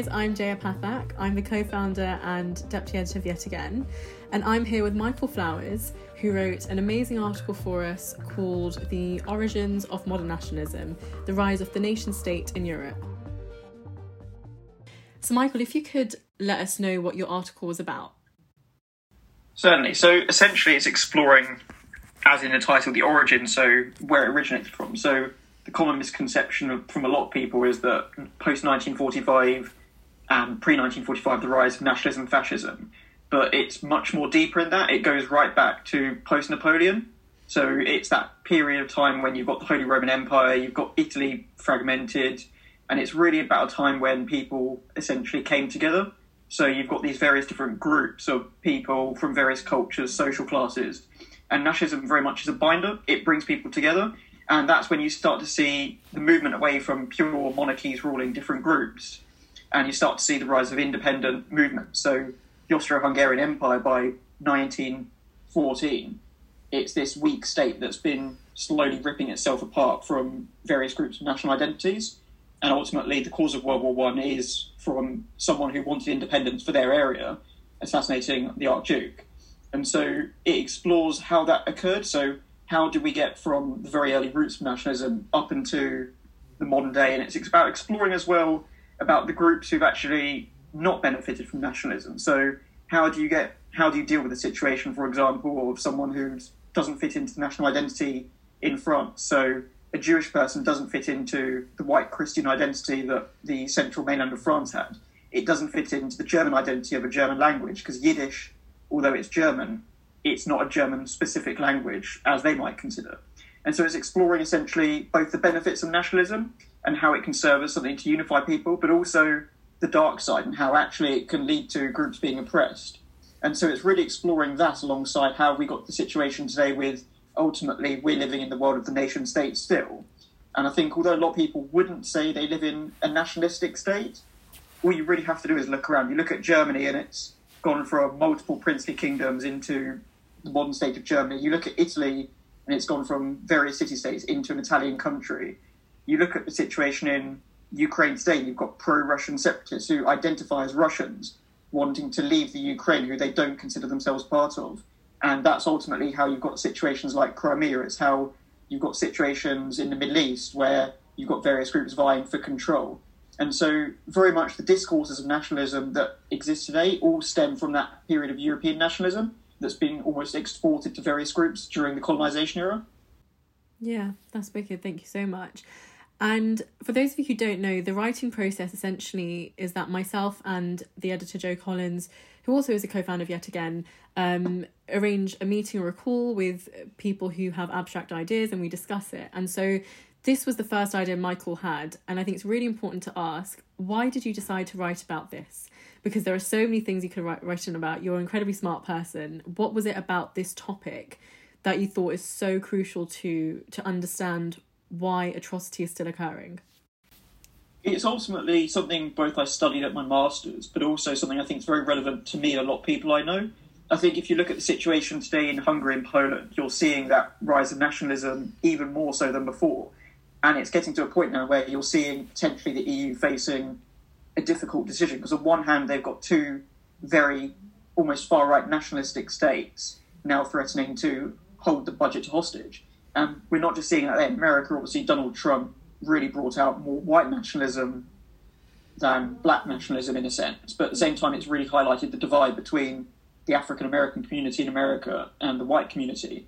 guys, I'm Jaya Pathak. I'm the co founder and deputy editor of Yet Again, and I'm here with Michael Flowers, who wrote an amazing article for us called The Origins of Modern Nationalism The Rise of the Nation State in Europe. So, Michael, if you could let us know what your article was about. Certainly. So, essentially, it's exploring, as in the title, the origin, so where it originated from. So, the common misconception from a lot of people is that post 1945 Um, and pre 1945, the rise of nationalism and fascism. But it's much more deeper in that. It goes right back to post Napoleon. So it's that period of time when you've got the Holy Roman Empire, you've got Italy fragmented, and it's really about a time when people essentially came together. So you've got these various different groups of people from various cultures, social classes, and nationalism very much is a binder. It brings people together, and that's when you start to see the movement away from pure monarchies ruling different groups, and you start to see the rise of independent movements. So the Austro-Hungarian Empire by 1914, it's this weak state that's been slowly ripping itself apart from various groups of national identities, and ultimately the cause of World War One is from someone who wanted independence for their area, assassinating the Archduke, and so it explores how that occurred. So how do we get from the very early roots of nationalism up into the modern day? And it's about exploring as well about the groups who've actually not benefited from nationalism. So how do you get how do you deal with a situation, for example, of someone who doesn't fit into the national identity in France? So a Jewish person doesn't fit into the white Christian identity that the central mainland of France had. It doesn't fit into the German identity of a German language because Yiddish, although it's German, it's not a German specific language as they might consider. And so it's exploring essentially both the benefits of nationalism and how it can serve as something to unify people, but also the dark side and how actually it can lead to groups being oppressed. And so it's really exploring that alongside how we got the situation today with ultimately we're living in the world of the nation state still. And I think although a lot of people wouldn't say they live in a nationalistic state, all you really have to do is look around. You look at Germany and it's gone from multiple princely kingdoms into the modern state of Germany. You look at Italy, and it's gone from various city states into an Italian country. You look at the situation in Ukraine today, you've got pro Russian separatists who identify as Russians wanting to leave the Ukraine, who they don't consider themselves part of. And that's ultimately how you've got situations like Crimea. It's how you've got situations in the Middle East where you've got various groups vying for control. And so, very much the discourses of nationalism that exist today all stem from that period of European nationalism that's been almost exported to various groups during the colonization era. Yeah, that's wicked. Thank you so much. And for those of you who don't know, the writing process essentially is that myself and the editor Joe Collins, who also is a co-founder of Yet Again, um, arrange a meeting or a call with people who have abstract ideas, and we discuss it. And so this was the first idea Michael had, and I think it's really important to ask why did you decide to write about this? Because there are so many things you could write, in about. You're an incredibly smart person. What was it about this topic that you thought is so crucial to to understand why atrocity is still occurring? It's ultimately something both I studied at my masters, but also something I think is very relevant to me and a lot of people I know. I think if you look at the situation today in Hungary and Poland, you're seeing that rise of nationalism even more so than before. And it's getting to a point now where you're seeing potentially the EU facing a difficult decision because on one hand they've got two very almost far right nationalistic states now threatening to hold the budget hostage. And we're not just seeing that in America. Obviously, Donald Trump really brought out more white nationalism than black nationalism in a sense. But at the same time, it's really highlighted the divide between the African American community in America and the white community.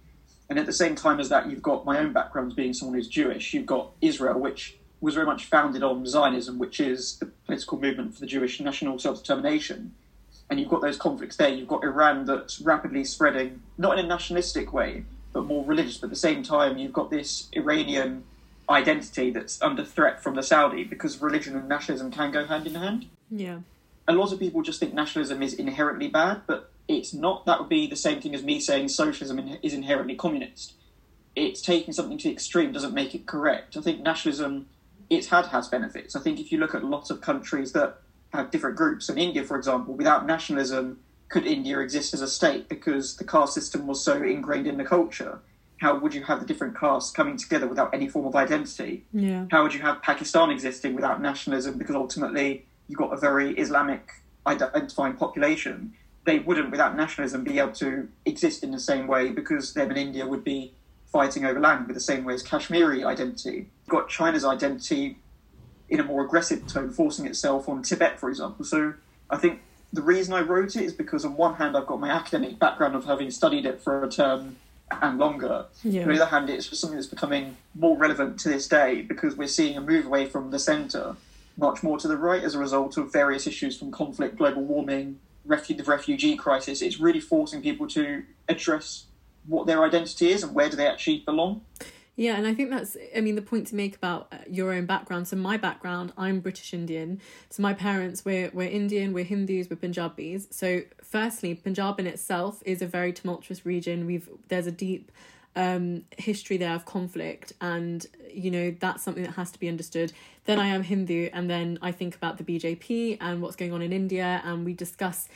And at the same time as that, you've got my own background as being someone who's Jewish. You've got Israel, which was very much founded on Zionism, which is the political movement for the Jewish national self determination. And you've got those conflicts there. You've got Iran that's rapidly spreading, not in a nationalistic way, but more religious. But at the same time, you've got this Iranian identity that's under threat from the Saudi because religion and nationalism can go hand in hand. Yeah. A lot of people just think nationalism is inherently bad, but it's not. That would be the same thing as me saying socialism is inherently communist. It's taking something to the extreme doesn't make it correct. I think nationalism it's had has benefits. I think if you look at lots of countries that have different groups, and India, for example, without nationalism, could India exist as a state because the caste system was so ingrained in the culture? How would you have the different castes coming together without any form of identity? Yeah. How would you have Pakistan existing without nationalism? Because ultimately, you've got a very Islamic identifying population, they wouldn't, without nationalism, be able to exist in the same way because them in India would be fighting over land with the same way as Kashmiri identity. You've got China's identity in a more aggressive tone, forcing itself on Tibet, for example. So I think the reason I wrote it is because, on one hand, I've got my academic background of having studied it for a term and longer. Yeah. On the other hand, it's something that's becoming more relevant to this day because we're seeing a move away from the centre much more to the right as a result of various issues from conflict, global warming, refu- the refugee crisis. It's really forcing people to address what their identity is and where do they actually belong. Yeah, and I think that's, I mean, the point to make about uh, your own background. So, my background, I'm British Indian. So, my parents, we're, we're Indian, we're Hindus, we're Punjabis. So, firstly, Punjab in itself is a very tumultuous region. We've There's a deep um, history there of conflict, and, you know, that's something that has to be understood. Then I am Hindu, and then I think about the BJP and what's going on in India, and we discuss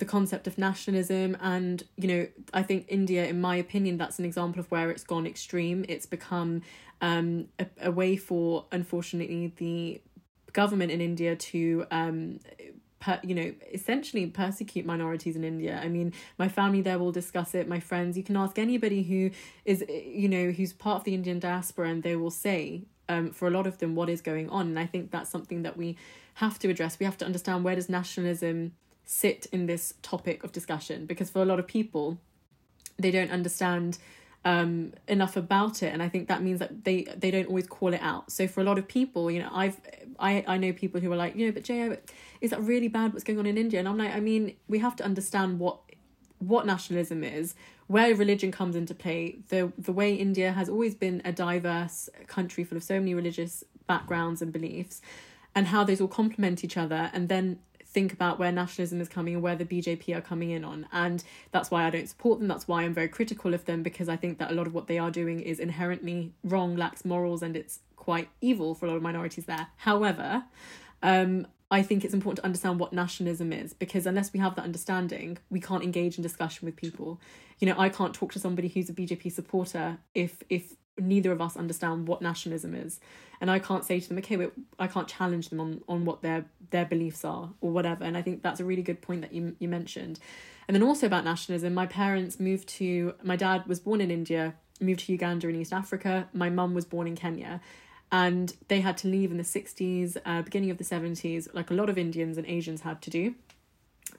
the concept of nationalism and you know i think india in my opinion that's an example of where it's gone extreme. It's become um, a, a way for unfortunately the government in india to um, per, you know essentially persecute minorities in india. I mean my family there will discuss it. My friends you can ask anybody who is you know who's part of the indian diaspora and they will say um, for a lot of them what is going on. And i think that's something that we have to address. We have to understand where does nationalism sit in this topic of discussion because for a lot of people they don't understand um enough about it. And i think that means that they they don't always call it out. So for a lot of people you know i've i i know people who are like you know but jay is that really bad what's going on in india? And i'm like i mean we have to understand what what nationalism is where religion comes into play. The the way india has always been a diverse country full of so many religious backgrounds and beliefs and how those all complement each other. And then think about where nationalism is coming and where the BJP are coming in on. And that's why I don't support them. That's why I'm very critical of them because I think that a lot of what they are doing is inherently wrong, lacks morals, and it's quite evil for a lot of minorities there. However, um, I think it's important to understand what nationalism is because unless we have that understanding, we can't engage in discussion with people. You know, I can't talk to somebody who's a BJP supporter if if neither of us understand what nationalism is. And i can't say to them okay wait, i can't challenge them on on what their their beliefs are or whatever. And i think that's a really good point that you you mentioned. And then also about nationalism my parents moved to my dad was born in india moved to uganda in east africa. My mum was born in kenya. And they had to leave in the 60s uh, beginning of the 70s like a lot of indians and asians had to do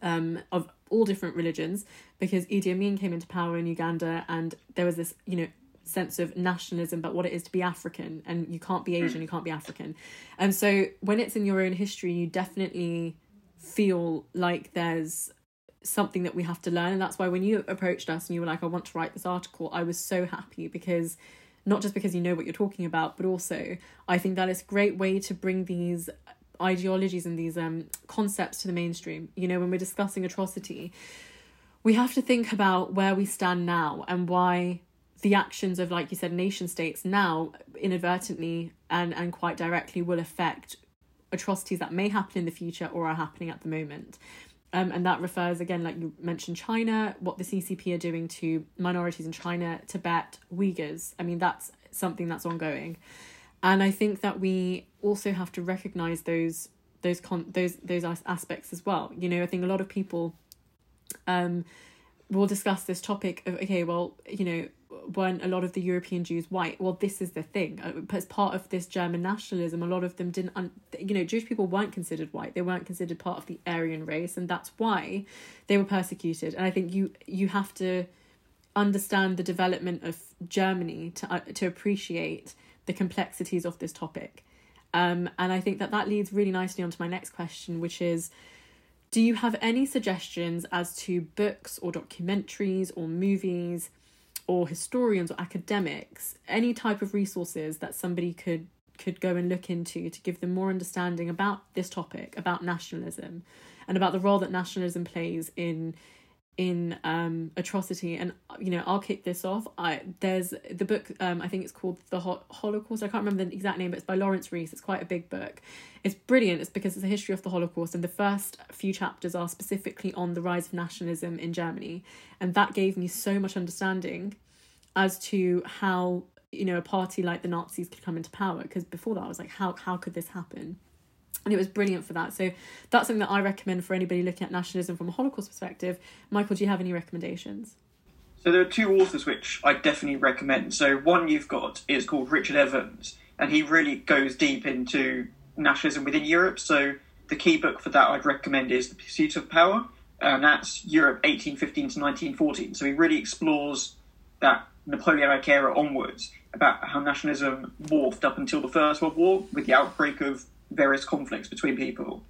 um, of all different religions because Idi Amin came into power in Uganda and there was this, you know, sense of nationalism about what it is to be African, and you can't be Asian, you can't be African. And so when it's in your own history, you definitely feel like there's something that we have to learn. And that's why when you approached us and you were like, I want to write this article, I was so happy because not just because you know what you're talking about, but also I think that is a great way to bring these ideologies and these um concepts to the mainstream. You know, when we're discussing atrocity, we have to think about where we stand now and why the actions of like you said nation states now inadvertently and and quite directly will affect atrocities that may happen in the future or are happening at the moment. Um, and that refers again like you mentioned china what the ccp are doing to minorities in china tibet uyghurs. I mean that's something that's ongoing. And i think that we also have to recognize those those con those those aspects as well. You know i think a lot of people um will discuss this topic of okay well you know weren't a lot of the European Jews white? Well, this is the thing. Uh, as part of this German nationalism, a lot of them didn't, un- you know, Jewish people weren't considered white. They weren't considered part of the Aryan race, and that's why they were persecuted. And I think you you have to understand the development of Germany to uh, to appreciate the complexities of this topic. Um, and I think that that leads really nicely onto my next question, which is. Do you have any suggestions as to books or documentaries or movies or historians or academics, any type of resources that somebody could could go and look into to give them more understanding about this topic, about nationalism, and about the role that nationalism plays in in um atrocity. And you know i'll kick this off. I there's the book um i think it's called the Ho- holocaust. I can't remember the exact name but it's by laurence rees. It's quite a big book. It's brilliant. It's because it's a history of the holocaust and the first few chapters are specifically on the rise of nationalism in germany. And that gave me so much understanding as to how you know a party like the nazis could come into power because before that i was like how how could this happen and it was brilliant for that. So that's something that I recommend for anybody looking at nationalism from a Holocaust perspective. Michael, do you have any recommendations? So there are two authors which I definitely recommend. So one you've got is called Richard Evans, and he really goes deep into nationalism within Europe. So the key book for that I'd recommend is The Pursuit of Power, and that's Europe 1815 to 1914. So he really explores that Napoleonic era onwards about how nationalism morphed up until the First World War with the outbreak of various conflicts between people.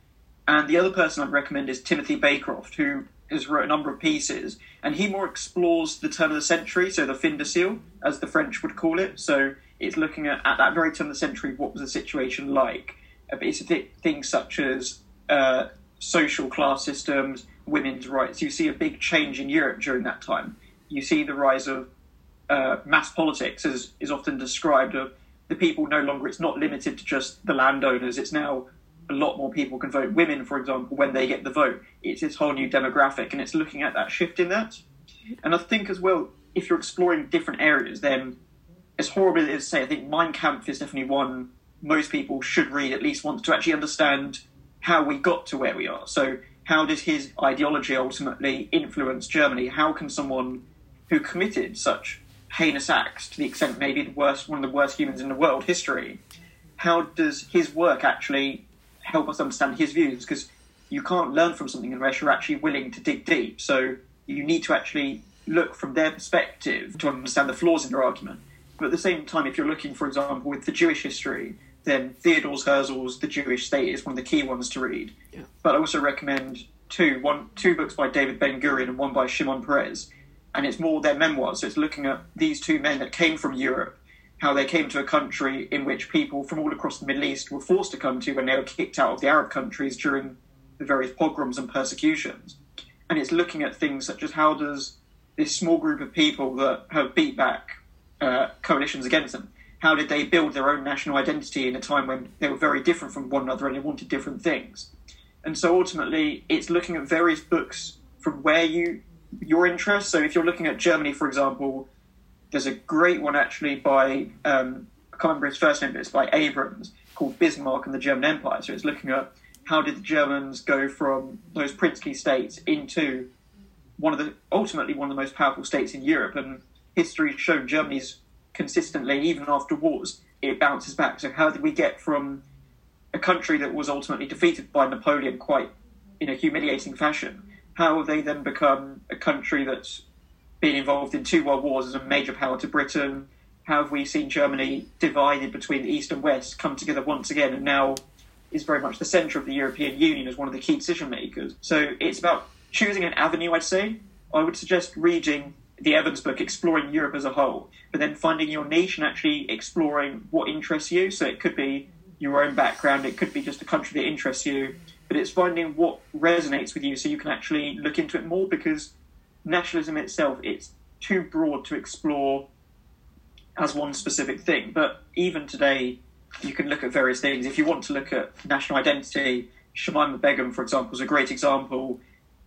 And the other person I'd recommend is Timothy Baycroft, who has wrote a number of pieces, and he more explores the turn of the century, so the fin de siècle, as the French would call it. So it's looking at, at that very turn of the century, what was the situation like? Uh, it's things such as uh, social class systems, women's rights. You see a big change in Europe during that time. You see the rise of uh, mass politics, as is often described, of the people no longer, it's not limited to just the landowners, it's now a lot more people can vote. Women, for example, when they get the vote, it's this whole new demographic, and it's looking at that shift in that. And I think as well, if you're exploring different areas, then as horrible as it is to say, I think Mein Kampf is definitely one most people should read at least once to actually understand how we got to where we are. So, how did his ideology ultimately influence Germany? How can someone who committed such heinous acts to the extent maybe the worst, one of the worst humans in the world history, how does his work actually help us understand his views? Because you can't learn from something unless you're actually willing to dig deep. So you need to actually look from their perspective to understand the flaws in their argument. But at the same time, if you're looking, for example, with the Jewish history, then Theodor Herzl's The Jewish State is one of the key ones to read. Yeah. But I also recommend two one two books by David Ben Gurion and one by Shimon Peres, and it's more their memoirs. So it's looking at these two men that came from Europe, how they came to a country in which people from all across the Middle East were forced to come to when they were kicked out of the Arab countries during the various pogroms and persecutions. And it's looking at things such as how does this small group of people that have beat back uh, coalitions against them how did they build their own national identity in a time when they were very different from one another and they wanted different things? And so ultimately, it's looking at various books from where you your interest. So if you're looking at Germany, for example, there's a great one actually by um, I can't remember his first name, but it's by Abrams called Bismarck and the German Empire. So it's looking at how did the Germans go from those princely states into one of the ultimately one of the most powerful states in Europe, and history has shown Germany's consistently, even after wars, it bounces back. So how did we get from a country that was ultimately defeated by Napoleon quite in a humiliating fashion? How have they then become a country that's been involved in two world wars as a major power to Britain? How have we seen Germany divided between the East and West come together once again and now is very much the centre of the European Union as one of the key decision makers? So it's about choosing an avenue, I'd say. I would suggest reading the Evans book exploring Europe as a whole, but then finding your niche and actually exploring what interests you. So it could be your own background, it could be just a country that interests you, but it's finding what resonates with you so you can actually look into it more because nationalism itself it's too broad to explore as one specific thing. But even today, you can look at various things. If you want to look at national identity, Shamima Begum, for example, is a great example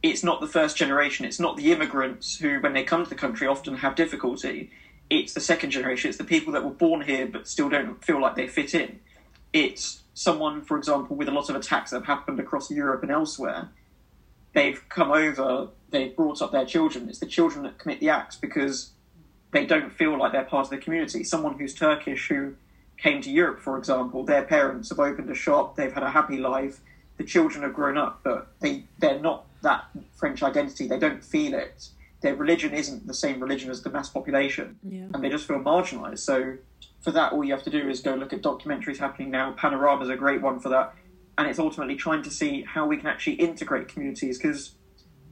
it's not the first generation, it's not the immigrants who, when they come to the country, often have difficulty. It's the second generation, it's the people that were born here but still don't feel like they fit in. It's someone, for example, with a lot of attacks that have happened across Europe and elsewhere. They've come over, they've brought up their children. It's the children that commit the acts because they don't feel like they're part of the community. Someone who's Turkish who came to Europe, for example, their parents have opened a shop, they've had a happy life, the children have grown up, but they, they're not that French identity. They don't feel it. Their religion isn't the same religion as the mass population, yeah. and they just feel marginalised. So for that, all you have to do is go look at documentaries happening now. Panorama is a great one for that, and it's ultimately trying to see how we can actually integrate communities. Because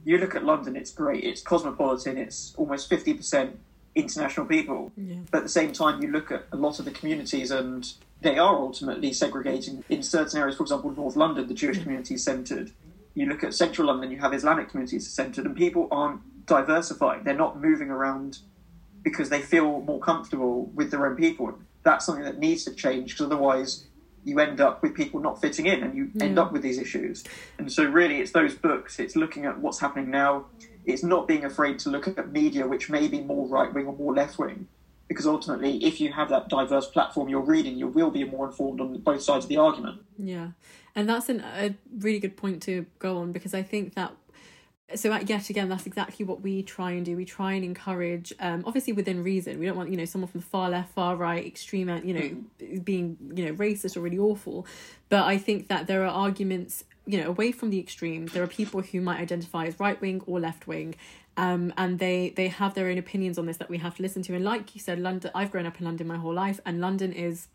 you look at London, it's great. It's cosmopolitan. It's almost fifty percent international people. Yeah. But at the same time, you look at a lot of the communities and they are ultimately segregating in certain areas. For example, North London, the Jewish community is centred you look at central London, you have Islamic communities centred, and people aren't diversifying. They're not moving around because they feel more comfortable with their own people. That's something that needs to change because otherwise you end up with people not fitting in and you yeah. end up with these issues. And so, really, it's those books, it's looking at what's happening now. It's not being afraid to look at media which may be more right wing or more left wing. Because ultimately, if you have that diverse platform you're reading, you will be more informed on both sides of the argument. Yeah. And that's an, a really good point to go on because I think that so uh, yet again that's exactly what we try and do. We try and encourage um obviously within reason. We don't want you know someone from the far left far right extreme you know mm. being you know racist or really awful. But i think that there are arguments you know away from the extreme. There are people who might identify as right wing or left wing. Um, and they they have their own opinions on this that we have to listen to. And like you said london i've grown up in london my whole life and london is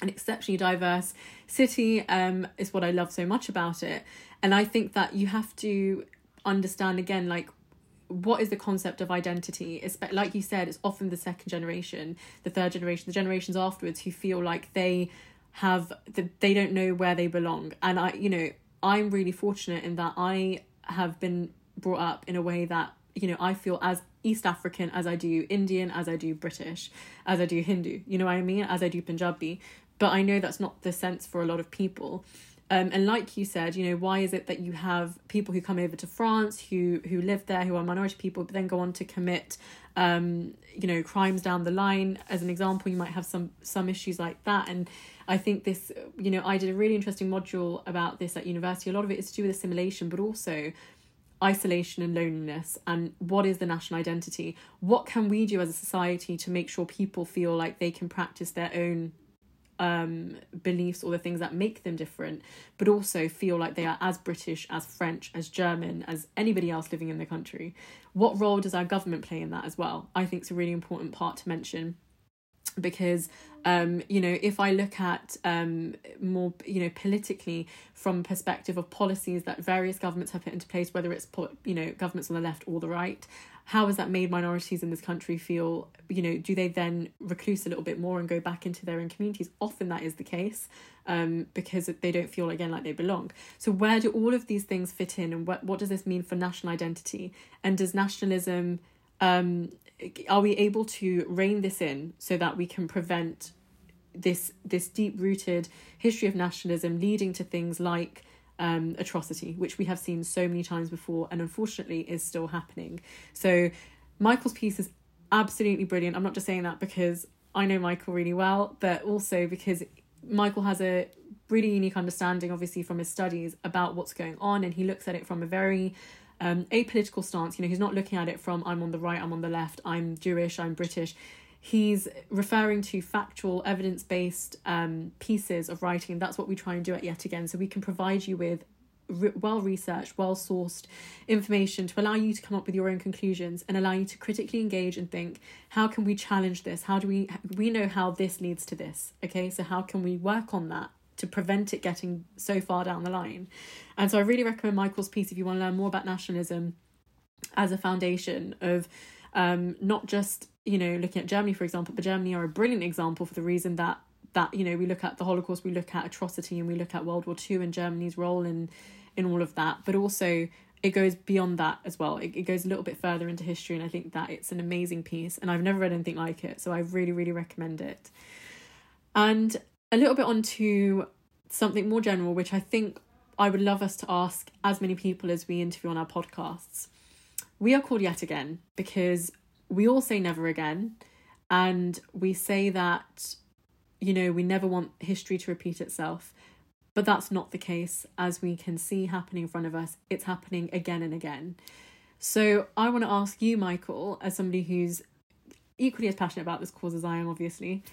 an exceptionally diverse city um is what i love so much about it. And i think that you have to understand again like what is the concept of identity? It's like you said it's often the second generation the third generation the generations afterwards who feel like they have the, they don't know where they belong. And i you know i'm really fortunate in that i have been brought up in a way that you know i feel as east african as i do indian as i do british as i do hindu you know what i mean? As i do punjabi. But i know that's not the sense for a lot of people um, and like you said, you know, why is it that you have people who come over to France who who live there, who are minority people, but then go on to commit, um, you know, crimes down the line? As an example, you might have some some issues like that. And I think this, you know, I did a really interesting module about this at university. A lot of it is to do with assimilation, but also isolation and loneliness and what is the national identity what can we do as a society to make sure people feel like they can practice their own um, beliefs or the things that make them different, but also feel like they are as British, as French, as German, as anybody else living in the country. What role does our government play in that as well? I think it's a really important part to mention because um, you know if i look at um, more you know politically from perspective of policies that various governments have put into place whether it's put you know governments on the left or the right how has that made minorities in this country feel you know do they then recluse a little bit more and go back into their own communities? Often that is the case um, because they don't feel again like they belong. So where do all of these things fit in and what, what does this mean for national identity? And does nationalism um, are we able to rein this in so that we can prevent this this deep rooted history of nationalism leading to things like um, atrocity, which we have seen so many times before and unfortunately is still happening. So, Michael's piece is absolutely brilliant. I'm not just saying that because I know Michael really well, but also because Michael has a really unique understanding, obviously, from his studies about what's going on, and he looks at it from a very um, apolitical stance. You know, he's not looking at it from I'm on the right, I'm on the left, I'm Jewish, I'm British. He's referring to factual evidence based um, pieces of writing and that's what we try and do at yet again. So we can provide you with re- well researched well sourced information to allow you to come up with your own conclusions and allow you to critically engage and think how can we challenge this? How do we we know how this leads to this? Okay so how can we work on that to prevent it getting so far down the line and so i really recommend michael's piece if you want to learn more about nationalism as a foundation of um, not just you know looking at Germany for example, but Germany are a brilliant example for the reason that that you know we look at the Holocaust, we look at atrocity, and we look at World War Two and Germany's role in in all of that, but also it goes beyond that as well. It, it goes a little bit further into history, and I think that it's an amazing piece, and I've never read anything like it, so I really really recommend it. And a little bit onto something more general, which I think I would love us to ask as many people as we interview on our podcasts. We are called yet again because we all say never again, and we say that, you know, we never want history to repeat itself. But that's not the case, as we can see happening in front of us. It's happening again and again. So I want to ask you, Michael, as somebody who's equally as passionate about this cause as I am, obviously,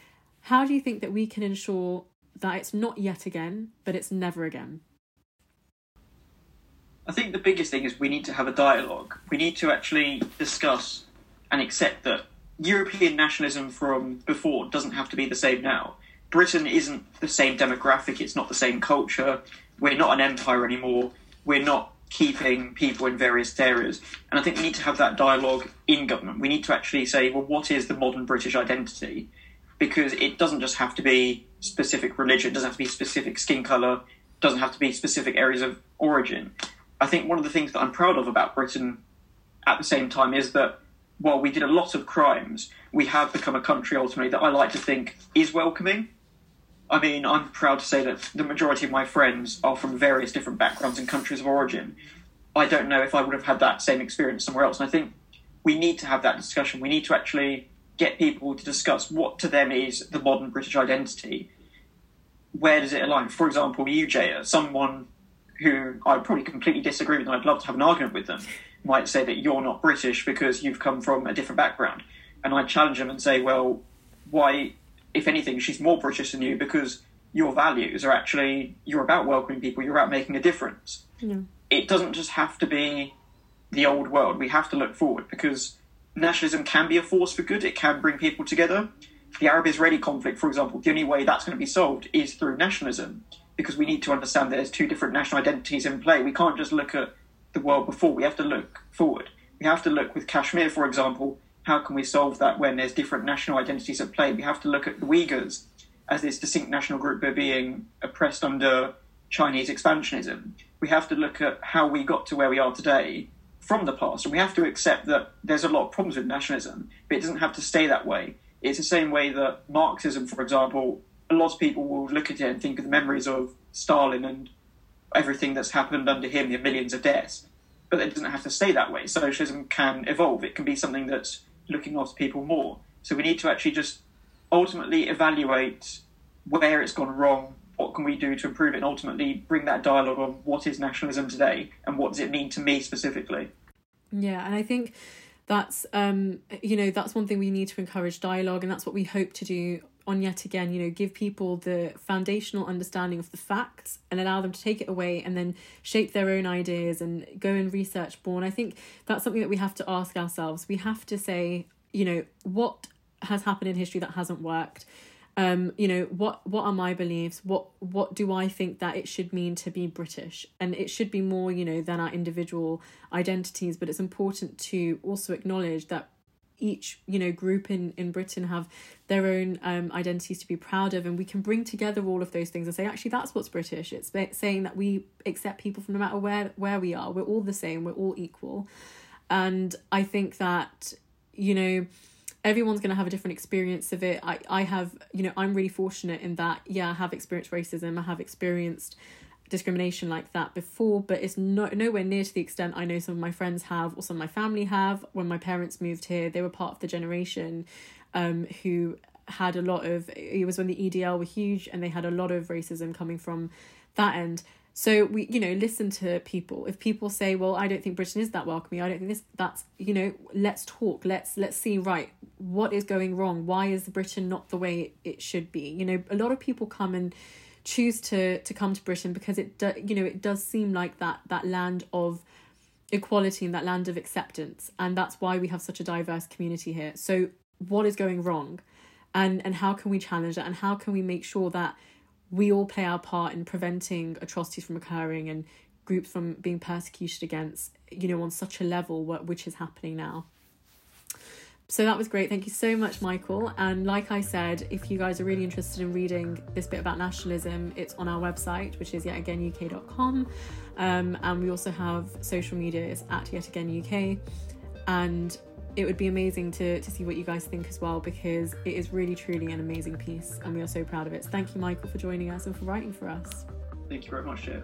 how do you think that we can ensure that it's not yet again, but it's never again? I think the biggest thing is we need to have a dialogue. We need to actually discuss and accept that European nationalism from before doesn't have to be the same now. Britain isn't the same demographic, it's not the same culture. We're not an empire anymore. We're not keeping people in various areas. And I think we need to have that dialogue in government. We need to actually say, well, what is the modern British identity? Because it doesn't just have to be specific religion, it doesn't have to be specific skin colour, doesn't have to be specific areas of origin. I think one of the things that I'm proud of about Britain at the same time is that while we did a lot of crimes, we have become a country ultimately that I like to think is welcoming. I mean, I'm proud to say that the majority of my friends are from various different backgrounds and countries of origin. I don't know if I would have had that same experience somewhere else. And I think we need to have that discussion. We need to actually get people to discuss what to them is the modern British identity. where does it align? For example, you, Jaya, someone who I probably completely disagree with and I'd love to have an argument with them, might say that you're not British because you've come from a different background. And I challenge them and say, well, why, if anything, she's more British than you because your values are actually, you're about welcoming people, you're about making a difference. Yeah. It doesn't just have to be the old world. We have to look forward because nationalism can be a force for good, it can bring people together. The Arab Israeli conflict, for example, the only way that's going to be solved is through nationalism because we need to understand that there's two different national identities in play. We can't just look at the world before, we have to look forward. We have to look with Kashmir, for example, how can we solve that when there's different national identities at play? We have to look at the Uyghurs as this distinct national group who are being oppressed under Chinese expansionism. We have to look at how we got to where we are today from the past, and we have to accept that there's a lot of problems with nationalism, but it doesn't have to stay that way. It's the same way that Marxism, for example, a lot of people will look at it and think of the memories of Stalin and everything that's happened under him, the millions of deaths. But it doesn't have to stay that way. Socialism can evolve. It can be something that's looking after people more. So we need to actually just ultimately evaluate where it's gone wrong, what can we do to improve it, and ultimately bring that dialogue on what is nationalism today and what does it mean to me specifically. Yeah, and I think that's um you know that's one thing we need to encourage dialogue and that's what we hope to do on yet again you know give people the foundational understanding of the facts and allow them to take it away and then shape their own ideas and go and research more. And i think that's something that we have to ask ourselves. We have to say you know what has happened in history that hasn't worked um you know what what are my beliefs? What what do i think that it should mean to be british? And it should be more you know than our individual identities but it's important to also acknowledge that each you know group in in britain have their own um identities to be proud of and we can bring together all of those things and say actually that's what's british. It's saying that we accept people from no matter where where we are. We're all the same. We're all equal. And i think that you know everyone's going to have a different experience of it i i have you know i'm really fortunate in that yeah i have experienced racism i have experienced discrimination like that before, but it's no, nowhere near to the extent I know some of my friends have or some of my family have. When my parents moved here, they were part of the generation um, who had a lot of, it was when the EDL were huge and they had a lot of racism coming from that end. So we, you know, listen to people. If people say, "Well, I don't think Britain is that welcoming. I don't think this." That's you know, let's talk. Let's let's see. Right, what is going wrong? Why is Britain not the way it should be? You know, a lot of people come and choose to to come to Britain because it do, you know it does seem like that that land of equality and that land of acceptance and that's why we have such a diverse community here so what is going wrong and and how can we challenge that and how can we make sure that we all play our part in preventing atrocities from occurring and groups from being persecuted against you know on such a level which is happening now so that was great. Thank you so much, Michael. And like I said, if you guys are really interested in reading this bit about nationalism, it's on our website, which is yetagainuk.com. Um, and we also have social media, it's at yetagainuk. And it would be amazing to, to see what you guys think as well because it is really truly an amazing piece and we are so proud of it. So thank you, Michael, for joining us and for writing for us. Thank you very much, Jeff.